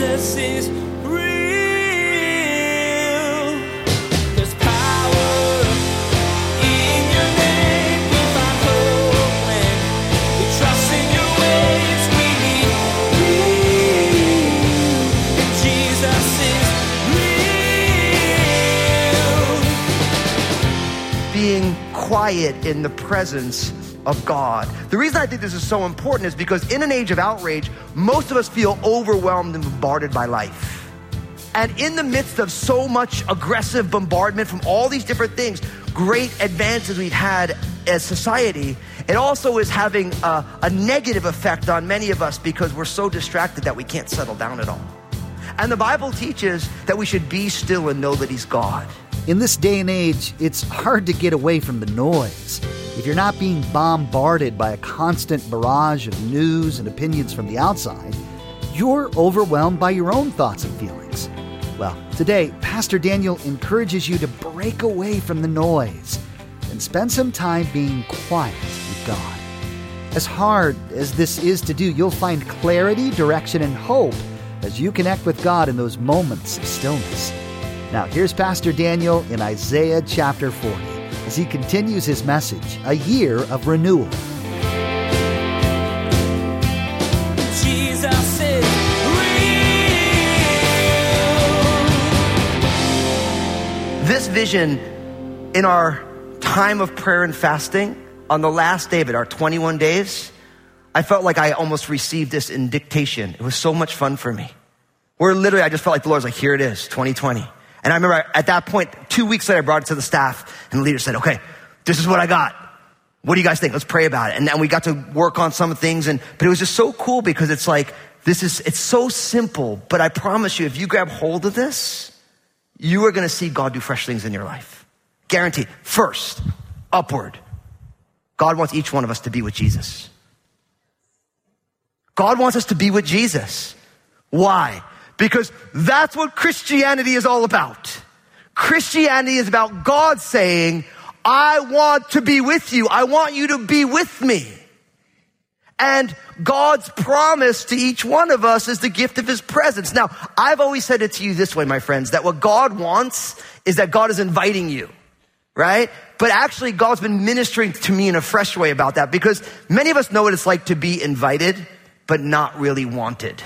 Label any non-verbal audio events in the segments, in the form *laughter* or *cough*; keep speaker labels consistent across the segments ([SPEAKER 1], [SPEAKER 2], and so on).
[SPEAKER 1] Jesus is
[SPEAKER 2] quiet in the presence of God. The reason I think this is so important is because in an age of outrage, most of us feel overwhelmed and bombarded by life. And in the midst of so much aggressive bombardment from all these different things, great advances we've had as society, it also is having a, a negative effect on many of us because we're so distracted that we can't settle down at all. And the Bible teaches that we should be still and know that He's God.
[SPEAKER 3] In this day and age, it's hard to get away from the noise. If you're not being bombarded by a constant barrage of news and opinions from the outside, you're overwhelmed by your own thoughts and feelings. Well, today, Pastor Daniel encourages you to break away from the noise and spend some time being quiet with God. As hard as this is to do, you'll find clarity, direction, and hope as you connect with God in those moments of stillness. Now, here's Pastor Daniel in Isaiah chapter 40 as he continues his message A Year of Renewal.
[SPEAKER 1] Jesus is real.
[SPEAKER 2] This vision in our time of prayer and fasting on the last day of it, our 21 days, I felt like I almost received this in dictation. It was so much fun for me. Where literally I just felt like the Lord's like, here it is, 2020. And I remember at that point, two weeks later, I brought it to the staff and the leader said, okay, this is what I got. What do you guys think? Let's pray about it. And then we got to work on some things. And, but it was just so cool because it's like, this is, it's so simple, but I promise you, if you grab hold of this, you are going to see God do fresh things in your life. Guaranteed. First, upward. God wants each one of us to be with Jesus. God wants us to be with Jesus. Why? Because that's what Christianity is all about. Christianity is about God saying, I want to be with you. I want you to be with me. And God's promise to each one of us is the gift of his presence. Now, I've always said it to you this way, my friends, that what God wants is that God is inviting you, right? But actually, God's been ministering to me in a fresh way about that because many of us know what it's like to be invited, but not really wanted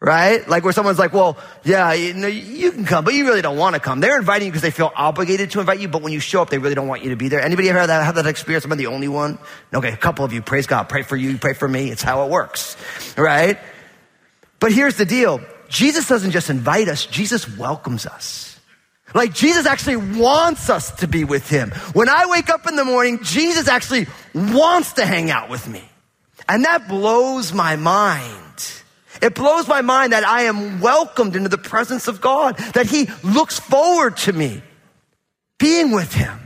[SPEAKER 2] right? Like where someone's like, well, yeah, you, know, you can come, but you really don't want to come. They're inviting you because they feel obligated to invite you, but when you show up, they really don't want you to be there. Anybody ever have that, have that experience? Am I the only one? Okay, a couple of you. Praise God. Pray for you. Pray for me. It's how it works, right? But here's the deal. Jesus doesn't just invite us. Jesus welcomes us. Like Jesus actually wants us to be with him. When I wake up in the morning, Jesus actually wants to hang out with me. And that blows my mind. It blows my mind that I am welcomed into the presence of God, that He looks forward to me being with Him.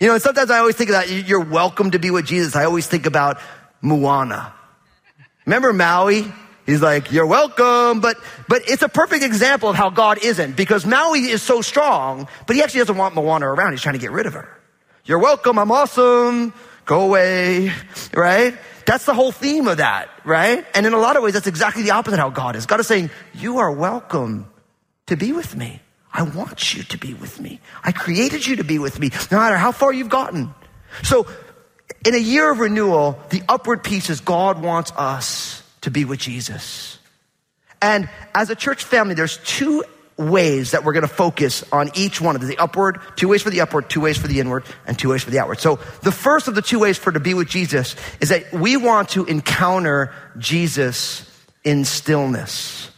[SPEAKER 2] You know, and sometimes I always think that you're welcome to be with Jesus. I always think about Moana. Remember Maui? He's like, you're welcome, but, but it's a perfect example of how God isn't because Maui is so strong, but he actually doesn't want Moana around. He's trying to get rid of her. You're welcome. I'm awesome. Go away. Right? That's the whole theme of that, right? And in a lot of ways, that's exactly the opposite of how God is. God is saying, you are welcome to be with me. I want you to be with me. I created you to be with me, no matter how far you've gotten. So in a year of renewal, the upward piece is God wants us to be with Jesus. And as a church family, there's two ways that we're going to focus on each one of the upward, two ways for the upward, two ways for the inward, and two ways for the outward. So the first of the two ways for to be with Jesus is that we want to encounter Jesus in stillness.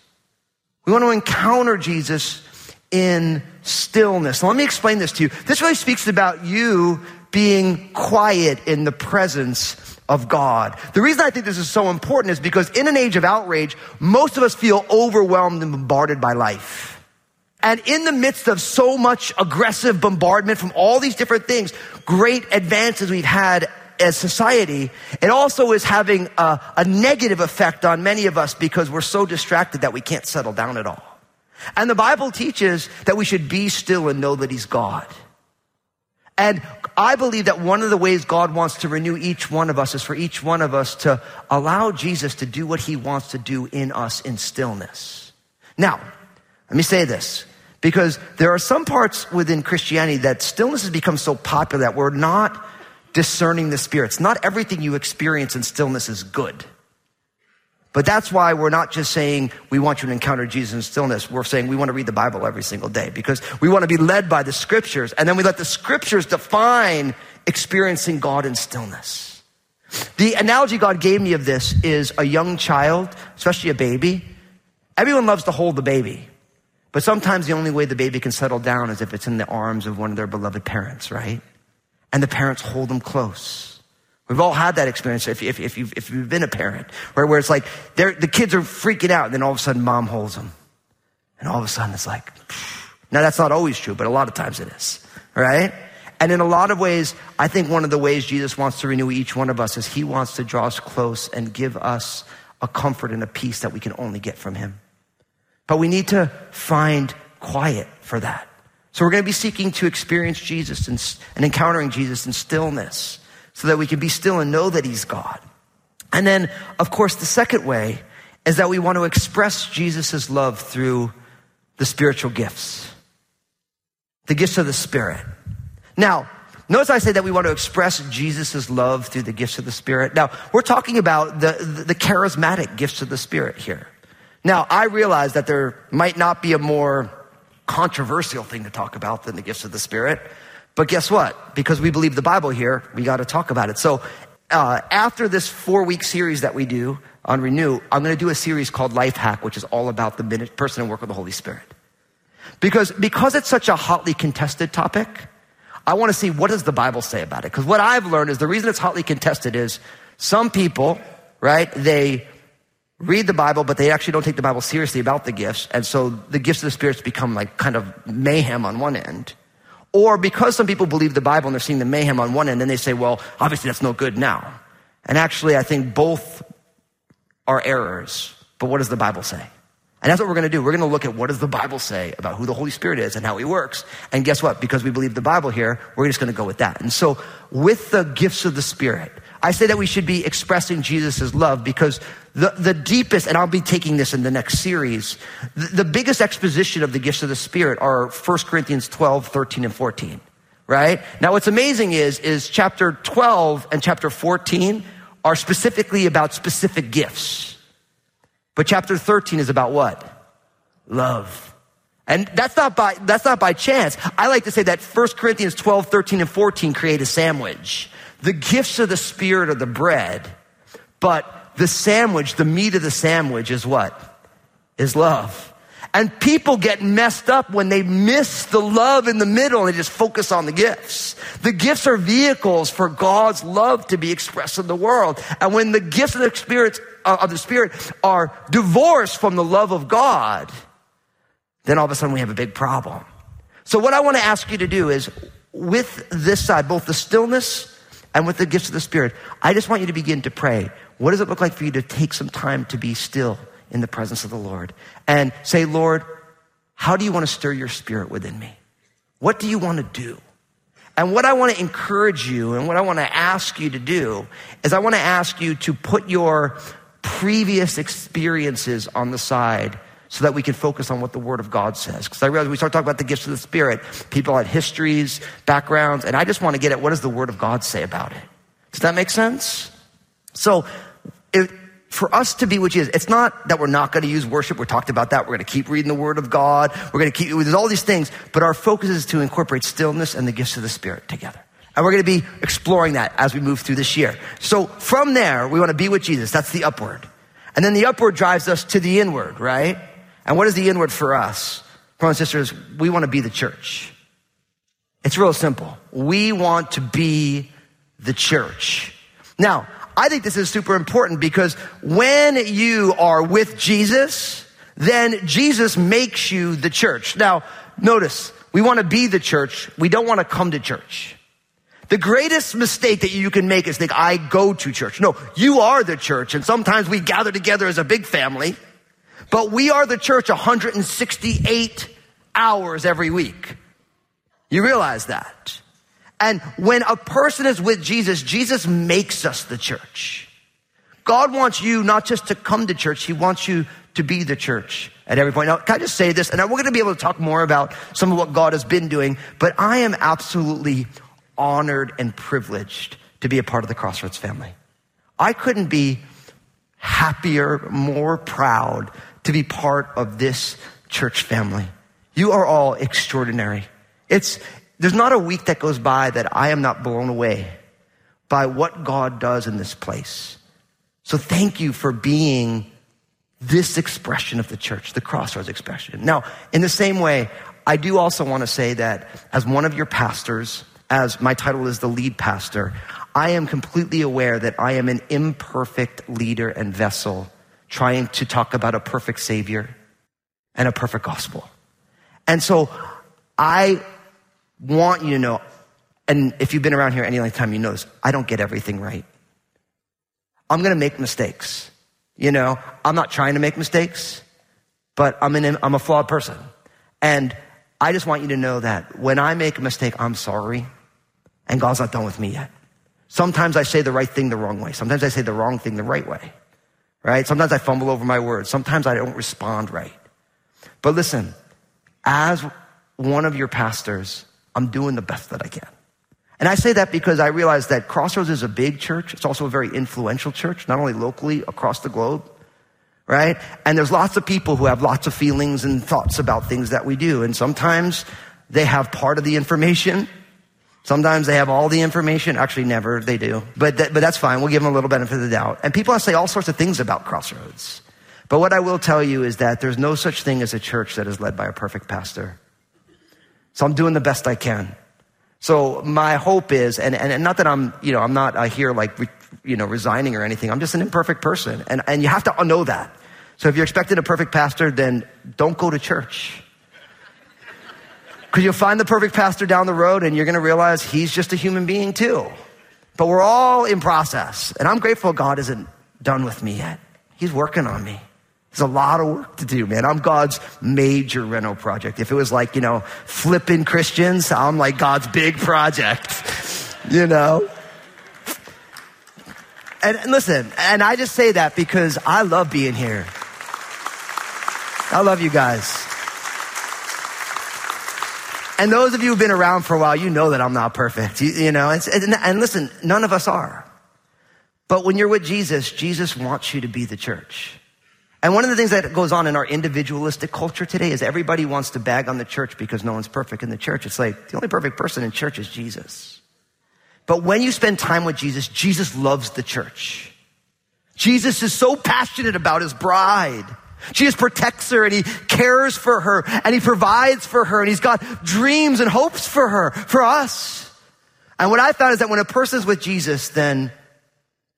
[SPEAKER 2] We want to encounter Jesus in stillness. Now, let me explain this to you. This really speaks about you being quiet in the presence of God. The reason I think this is so important is because in an age of outrage, most of us feel overwhelmed and bombarded by life. And in the midst of so much aggressive bombardment from all these different things, great advances we've had as society, it also is having a, a, negative effect on many of us because we're so distracted that we can't settle down at all. And the Bible teaches that we should be still and know that He's God. And I believe that one of the ways God wants to renew each one of us is for each one of us to allow Jesus to do what he wants to do in us in stillness. Now, let me say this because there are some parts within Christianity that stillness has become so popular that we're not discerning the spirits. Not everything you experience in stillness is good. But that's why we're not just saying we want you to encounter Jesus in stillness. We're saying we want to read the Bible every single day because we want to be led by the scriptures. And then we let the scriptures define experiencing God in stillness. The analogy God gave me of this is a young child, especially a baby. Everyone loves to hold the baby. But sometimes the only way the baby can settle down is if it's in the arms of one of their beloved parents, right? And the parents hold them close. We've all had that experience if, if, if, you've, if you've been a parent, right? where it's like the kids are freaking out, and then all of a sudden mom holds them. And all of a sudden it's like, now that's not always true, but a lot of times it is, right? And in a lot of ways, I think one of the ways Jesus wants to renew each one of us is he wants to draw us close and give us a comfort and a peace that we can only get from him. But we need to find quiet for that. So we're going to be seeking to experience Jesus and, and encountering Jesus in stillness so that we can be still and know that He's God. And then, of course, the second way is that we want to express Jesus' love through the spiritual gifts, the gifts of the Spirit. Now, notice I say that we want to express Jesus' love through the gifts of the Spirit. Now, we're talking about the, the charismatic gifts of the Spirit here. Now, I realize that there might not be a more controversial thing to talk about than the gifts of the Spirit. But guess what? Because we believe the Bible here, we got to talk about it. So uh, after this four week series that we do on Renew, I'm going to do a series called Life Hack, which is all about the person and work of the Holy Spirit. Because, because it's such a hotly contested topic, I want to see what does the Bible say about it. Because what I've learned is the reason it's hotly contested is some people, right, they read the Bible, but they actually don't take the Bible seriously about the gifts. And so the gifts of the spirits become like kind of mayhem on one end. Or because some people believe the Bible and they're seeing the mayhem on one end, then they say, well, obviously that's no good now. And actually, I think both are errors. But what does the Bible say? And that's what we're going to do. We're going to look at what does the Bible say about who the Holy Spirit is and how he works. And guess what? Because we believe the Bible here, we're just going to go with that. And so with the gifts of the Spirit, I say that we should be expressing Jesus' love because the, the deepest, and I'll be taking this in the next series, the, the biggest exposition of the gifts of the Spirit are 1 Corinthians 12, 13, and 14, right? Now what's amazing is, is chapter 12 and chapter 14 are specifically about specific gifts. But chapter 13 is about what? Love. And that's not by, that's not by chance. I like to say that 1 Corinthians 12, 13, and 14 create a sandwich. The gifts of the Spirit are the bread, but the sandwich, the meat of the sandwich is what? Is love. And people get messed up when they miss the love in the middle and they just focus on the gifts. The gifts are vehicles for God's love to be expressed in the world. And when the gifts of the Spirit, uh, of the Spirit are divorced from the love of God, then all of a sudden we have a big problem. So what I want to ask you to do is with this side, both the stillness and with the gifts of the Spirit, I just want you to begin to pray. What does it look like for you to take some time to be still in the presence of the Lord and say, Lord, how do you want to stir your spirit within me? What do you want to do? And what I want to encourage you and what I want to ask you to do is I want to ask you to put your previous experiences on the side so that we can focus on what the Word of God says. Because I realize we start talking about the gifts of the Spirit, people had histories, backgrounds, and I just want to get at what does the Word of God say about it. Does that make sense? So it, for us to be which is, it's not that we're not going to use worship. We talked about that. We're going to keep reading the word of God. We're going to keep, there's all these things, but our focus is to incorporate stillness and the gifts of the Spirit together. And we're going to be exploring that as we move through this year. So from there, we want to be with Jesus. That's the upward. And then the upward drives us to the inward, right? And what is the inward for us? Brothers and sisters, we want to be the church. It's real simple. We want to be the church. Now, I think this is super important because when you are with Jesus, then Jesus makes you the church. Now, notice, we want to be the church. We don't want to come to church. The greatest mistake that you can make is think, I go to church. No, you are the church. And sometimes we gather together as a big family, but we are the church 168 hours every week. You realize that. And when a person is with Jesus, Jesus makes us the church. God wants you not just to come to church, He wants you to be the church at every point. Now, can I just say this? And we're going to be able to talk more about some of what God has been doing, but I am absolutely honored and privileged to be a part of the Crossroads family. I couldn't be happier, more proud to be part of this church family. You are all extraordinary. It's, there's not a week that goes by that I am not blown away by what God does in this place. So thank you for being this expression of the church, the crossroads expression. Now, in the same way, I do also want to say that as one of your pastors, as my title is the lead pastor, I am completely aware that I am an imperfect leader and vessel trying to talk about a perfect savior and a perfect gospel. And so I want you to know, and if you've been around here any length of time, you know this, I don't get everything right. I'm going to make mistakes. You know, I'm not trying to make mistakes, but I'm, an, I'm a flawed person. And I just want you to know that when I make a mistake, I'm sorry. And God's not done with me yet. Sometimes I say the right thing the wrong way. Sometimes I say the wrong thing the right way. Right? Sometimes I fumble over my words. Sometimes I don't respond right. But listen, as one of your pastors, I'm doing the best that I can. And I say that because I realize that Crossroads is a big church. It's also a very influential church, not only locally, across the globe, right? And there's lots of people who have lots of feelings and thoughts about things that we do. And sometimes they have part of the information. Sometimes they have all the information. Actually, never, they do. But, but that's fine. We'll give them a little benefit of the doubt. And people say all sorts of things about Crossroads. But what I will tell you is that there's no such thing as a church that is led by a perfect pastor. So I'm doing the best I can. So my hope is, and, and, and not that I'm, you know, I'm not uh, here like, you know, resigning or anything. I'm just an imperfect person. And, and you have to know that. So if you're expecting a perfect pastor, then don't go to church. *laughs* Because you'll find the perfect pastor down the road and you're going to realize he's just a human being too. But we're all in process. And I'm grateful God isn't done with me yet. He's working on me. There's a lot of work to do, man. I'm God's major reno project. If it was like, you know, flipping Christians, I'm like God's big project, *laughs* you know? And, and listen, and I just say that because I love being here. I love you guys. And those of you who've been around for a while, you know that I'm not perfect. You, you know, and, and listen, none of us are. But when you're with Jesus, Jesus wants you to be the church. And one of the things that goes on in our individualistic culture today is everybody wants to bag on the church because no one's perfect in the church. It's like the only perfect person in church is Jesus. But when you spend time with Jesus, Jesus loves the church. Jesus is so passionate about his bride. Jesus protects her and he cares for her and he provides for her and he's got dreams and hopes for her, for us. And what I found is that when a person's with Jesus, then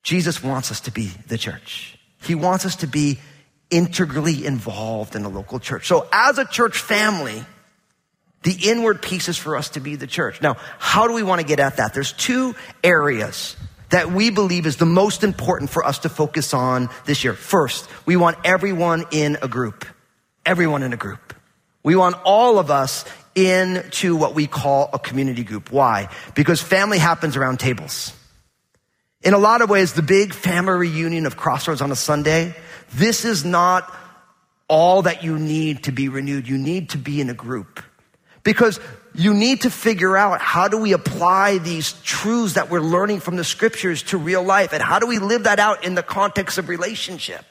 [SPEAKER 2] Jesus wants us to be the church. He wants us to be integrally involved in a local church. So as a church family, the inward piece is for us to be the church. Now, how do we want to get at that? There's two areas that we believe is the most important for us to focus on this year. First, we want everyone in a group. Everyone in a group. We want all of us into what we call a community group. Why? Because family happens around tables. In a lot of ways, the big family reunion of Crossroads on a Sunday this is not all that you need to be renewed. You need to be in a group because you need to figure out how do we apply these truths that we're learning from the scriptures to real life and how do we live that out in the context of relationship.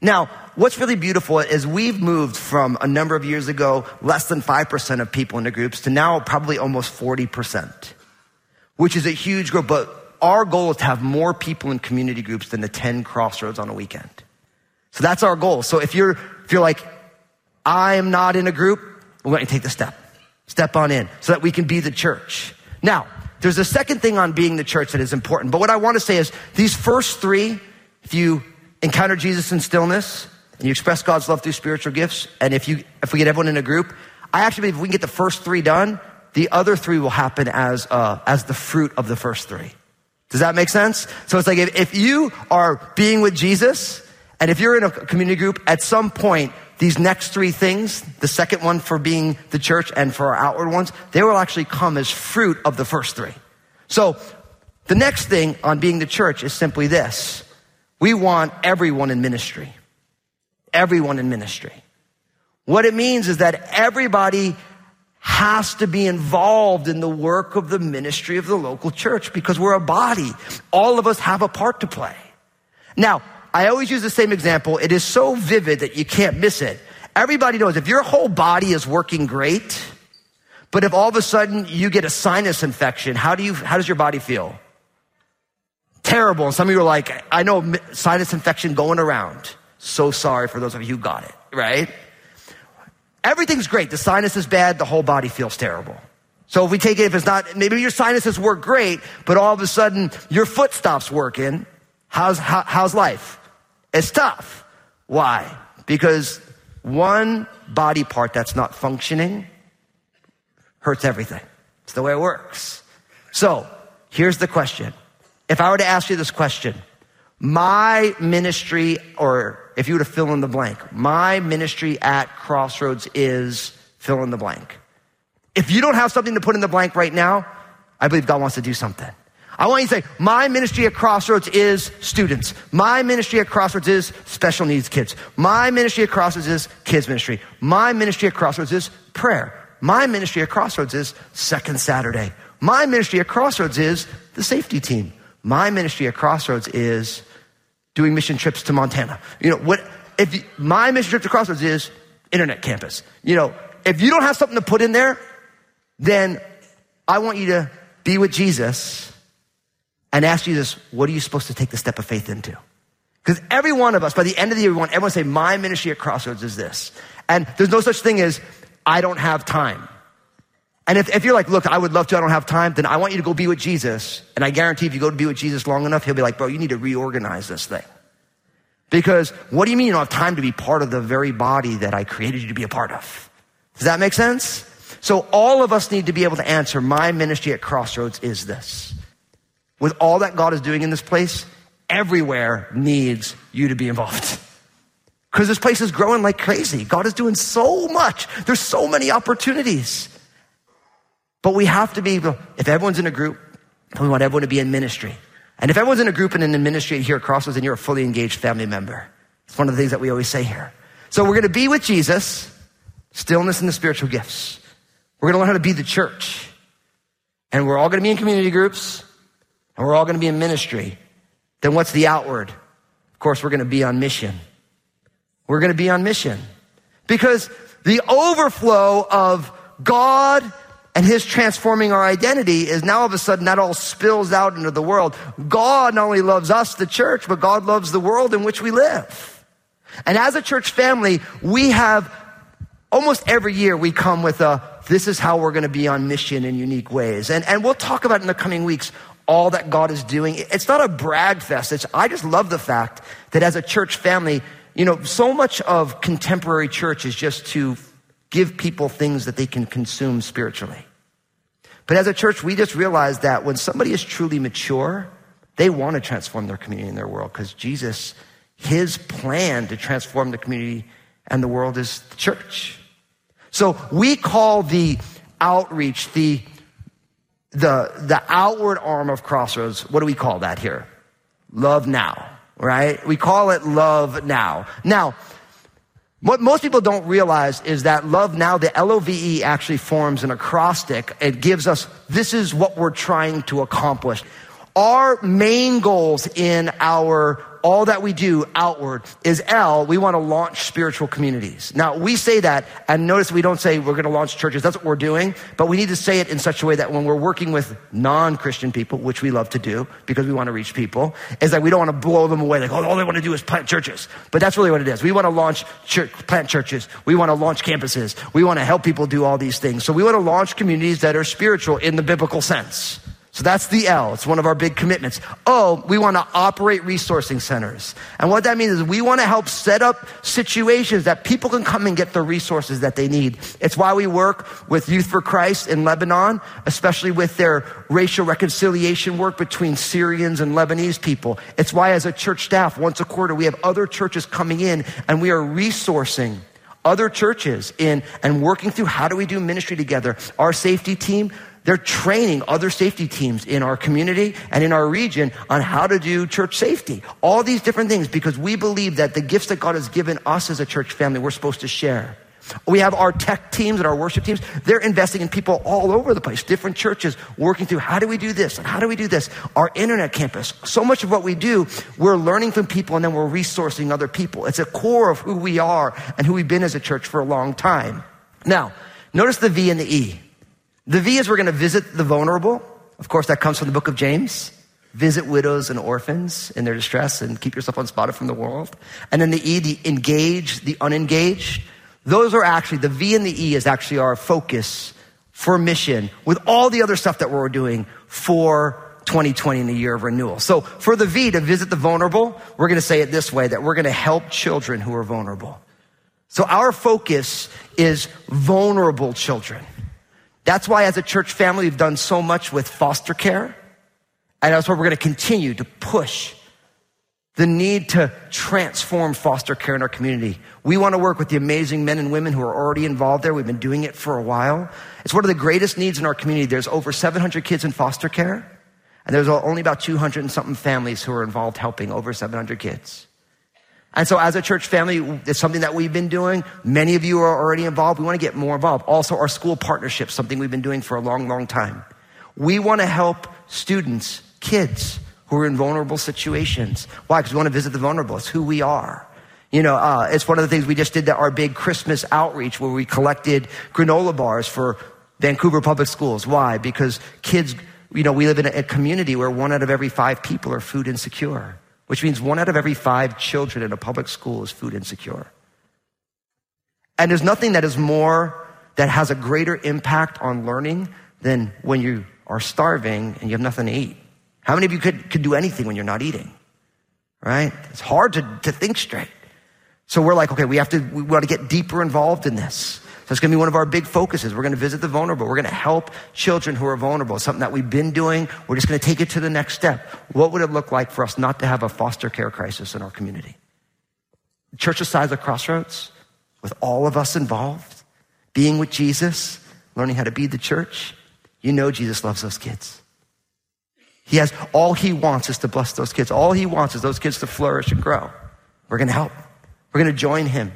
[SPEAKER 2] Now, what's really beautiful is we've moved from a number of years ago, less than 5% of people in the groups to now probably almost 40%, which is a huge growth. But our goal is to have more people in community groups than the 10 crossroads on a weekend. So that's our goal. So if you're, if you're like, I am not in a group, we're going to take the step. Step on in so that we can be the church. Now, there's a second thing on being the church that is important. But what I want to say is these first three, if you encounter Jesus in stillness and you express God's love through spiritual gifts, and if you, if we get everyone in a group, I actually believe if we can get the first three done, the other three will happen as, uh, as the fruit of the first three. Does that make sense? So it's like if, if you are being with Jesus and if you're in a community group, at some point, these next three things, the second one for being the church and for our outward ones, they will actually come as fruit of the first three. So the next thing on being the church is simply this. We want everyone in ministry. Everyone in ministry. What it means is that everybody has to be involved in the work of the ministry of the local church because we're a body. All of us have a part to play. Now, I always use the same example. It is so vivid that you can't miss it. Everybody knows if your whole body is working great, but if all of a sudden you get a sinus infection, how do you, how does your body feel? Terrible. And some of you are like, I know sinus infection going around. So sorry for those of you who got it, right? Everything's great. The sinus is bad. The whole body feels terrible. So if we take it, if it's not, maybe your sinuses work great, but all of a sudden your foot stops working. How's, how, how's life? It's tough. Why? Because one body part that's not functioning hurts everything. It's the way it works. So here's the question. If I were to ask you this question, my ministry, or if you were to fill in the blank, my ministry at Crossroads is fill in the blank. If you don't have something to put in the blank right now, I believe God wants to do something. I want you to say, my ministry at Crossroads is students. My ministry at Crossroads is special needs kids. My ministry at Crossroads is kids ministry. My ministry at Crossroads is prayer. My ministry at Crossroads is second Saturday. My ministry at Crossroads is the safety team. My ministry at Crossroads is doing mission trips to Montana. You know, what, if you, my mission trip to Crossroads is internet campus. You know, if you don't have something to put in there, then I want you to be with Jesus and ask Jesus, what are you supposed to take the step of faith into? Because every one of us, by the end of the year, we want everyone to say, my ministry at Crossroads is this. And there's no such thing as, I don't have time. And if, if you're like, look, I would love to, I don't have time, then I want you to go be with Jesus. And I guarantee if you go to be with Jesus long enough, he'll be like, bro, you need to reorganize this thing. Because what do you mean you don't have time to be part of the very body that I created you to be a part of? Does that make sense? So all of us need to be able to answer, my ministry at Crossroads is this. With all that God is doing in this place, everywhere needs you to be involved. *laughs* Because this place is growing like crazy. God is doing so much. There's so many opportunities. But we have to be, if everyone's in a group, we want everyone to be in ministry. And if everyone's in a group and in ministry here at Crossroads, then you're a fully engaged family member. It's one of the things that we always say here. So we're going to be with Jesus, stillness and the spiritual gifts. We're going to learn how to be the church. And we're all going to be in community groups and we're all going to be in ministry. Then what's the outward? Of course, we're going to be on mission. We're going to be on mission because the overflow of God and his transforming our identity is now all of a sudden that all spills out into the world. God not only loves us, the church, but God loves the world in which we live. And as a church family, we have almost every year we come with a, this is how we're going to be on mission in unique ways. And, and we'll talk about in the coming weeks all that God is doing. It's not a brag fest. It's, I just love the fact that as a church family, you know, so much of contemporary church is just to give people things that they can consume spiritually. But as a church, we just realize that when somebody is truly mature, they want to transform their community and their world because Jesus, his plan to transform the community and the world is the church. So we call the outreach, the, the, the outward arm of Crossroads, what do we call that here? Love now right? We call it love now. Now, what most people don't realize is that love now, the L-O-V-E actually forms an acrostic. It gives us, this is what we're trying to accomplish. Our main goals in our all that we do outward is L, we want to launch spiritual communities. Now, we say that, and notice we don't say we're going to launch churches. That's what we're doing. But we need to say it in such a way that when we're working with non Christian people, which we love to do because we want to reach people, is that we don't want to blow them away like, oh, all they want to do is plant churches. But that's really what it is. We want to launch church, plant churches. We want to launch campuses. We want to help people do all these things. So we want to launch communities that are spiritual in the biblical sense. So that's the L. It's one of our big commitments. O, we want to operate resourcing centers. And what that means is we want to help set up situations that people can come and get the resources that they need. It's why we work with Youth for Christ in Lebanon, especially with their racial reconciliation work between Syrians and Lebanese people. It's why as a church staff, once a quarter, we have other churches coming in and we are resourcing other churches in and working through how do we do ministry together. Our safety team, they're training other safety teams in our community and in our region on how to do church safety. All these different things because we believe that the gifts that God has given us as a church family, we're supposed to share. We have our tech teams and our worship teams. They're investing in people all over the place, different churches working through how do we do this and how do we do this? Our internet campus. So much of what we do, we're learning from people and then we're resourcing other people. It's a core of who we are and who we've been as a church for a long time. Now, notice the V and the E. The V is we're going to visit the vulnerable. Of course, that comes from the book of James. Visit widows and orphans in their distress and keep yourself unspotted from the world. And then the E, the engage, the unengaged. Those are actually, the V and the E is actually our focus for mission with all the other stuff that we're doing for 2020 in the year of renewal. So for the V to visit the vulnerable, we're going to say it this way, that we're going to help children who are vulnerable. So our focus is vulnerable children. That's why as a church family, we've done so much with foster care. And that's why we're going to continue to push the need to transform foster care in our community. We want to work with the amazing men and women who are already involved there. We've been doing it for a while. It's one of the greatest needs in our community. There's over 700 kids in foster care, and there's only about 200 and something families who are involved helping over 700 kids. And so as a church family, it's something that we've been doing. Many of you are already involved. We want to get more involved. Also, our school partnership, something we've been doing for a long, long time. We want to help students, kids, who are in vulnerable situations. Why? Because we want to visit the vulnerable. It's who we are. You know, uh, it's one of the things we just did that our big Christmas outreach where we collected granola bars for Vancouver public schools. Why? Because kids, you know, we live in a, a community where one out of every five people are food insecure, which means one out of every five children in a public school is food insecure. And there's nothing that is more, that has a greater impact on learning than when you are starving and you have nothing to eat. How many of you could, could do anything when you're not eating? Right? It's hard to, to think straight. So we're like, okay, we have to, we want to get deeper involved in this. It's going to be one of our big focuses. We're going to visit the vulnerable. We're going to help children who are vulnerable. Something that we've been doing. We're just going to take it to the next step. What would it look like for us not to have a foster care crisis in our community? Church the size of Crossroads, with all of us involved, being with Jesus, learning how to be the church. You know Jesus loves those kids. He has all he wants is to bless those kids. All he wants is those kids to flourish and grow. We're going to help. We're going to join him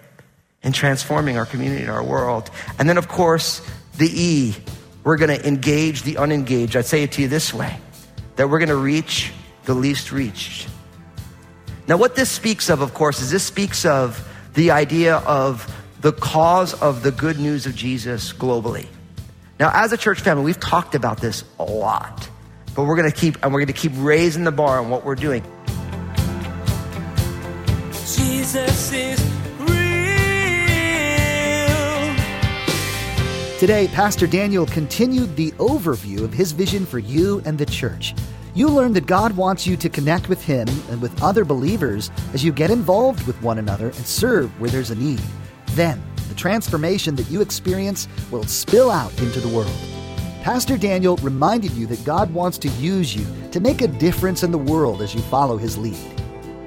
[SPEAKER 2] in transforming our community and our world. And then, of course, the E, we're going to engage the unengaged. I'd say it to you this way that we're going to reach the least reached. Now, what this speaks of, of course, is this speaks of the idea of the cause of the good news of Jesus globally. Now, as a church family, we've talked about this a lot, but we're going to keep, and we're going to keep raising the bar on what we're doing.
[SPEAKER 1] Jesus is
[SPEAKER 3] Today, Pastor Daniel continued the overview of his vision for you and the church. You learned that God wants you to connect with Him and with other believers as you get involved with one another and serve where there's a need. Then, the transformation that you experience will spill out into the world. Pastor Daniel reminded you that God wants to use you to make a difference in the world as you follow His lead.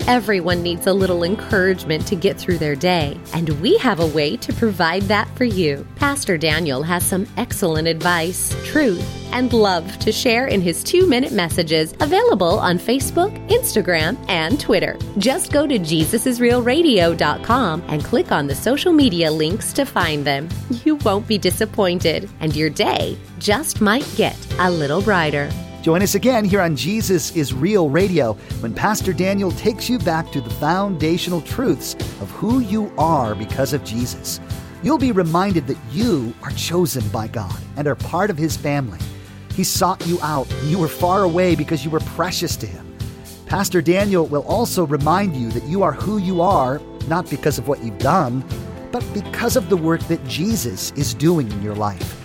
[SPEAKER 4] Everyone needs a little encouragement to get through their day, and we have a way to provide that for you. Pastor Daniel has some excellent advice, truth, and love to share in his two minute messages available on Facebook, Instagram, and Twitter. Just go to JesusIsRealRadio.com and click on the social media links to find them. You won't be disappointed, and your day just might get a little brighter.
[SPEAKER 3] Join us again here on Jesus is Real Radio when Pastor Daniel takes you back to the foundational truths of who you are because of Jesus. You'll be reminded that you are chosen by God and are part of His family. He sought you out, and you were far away because you were precious to Him. Pastor Daniel will also remind you that you are who you are, not because of what you've done, but because of the work that Jesus is doing in your life.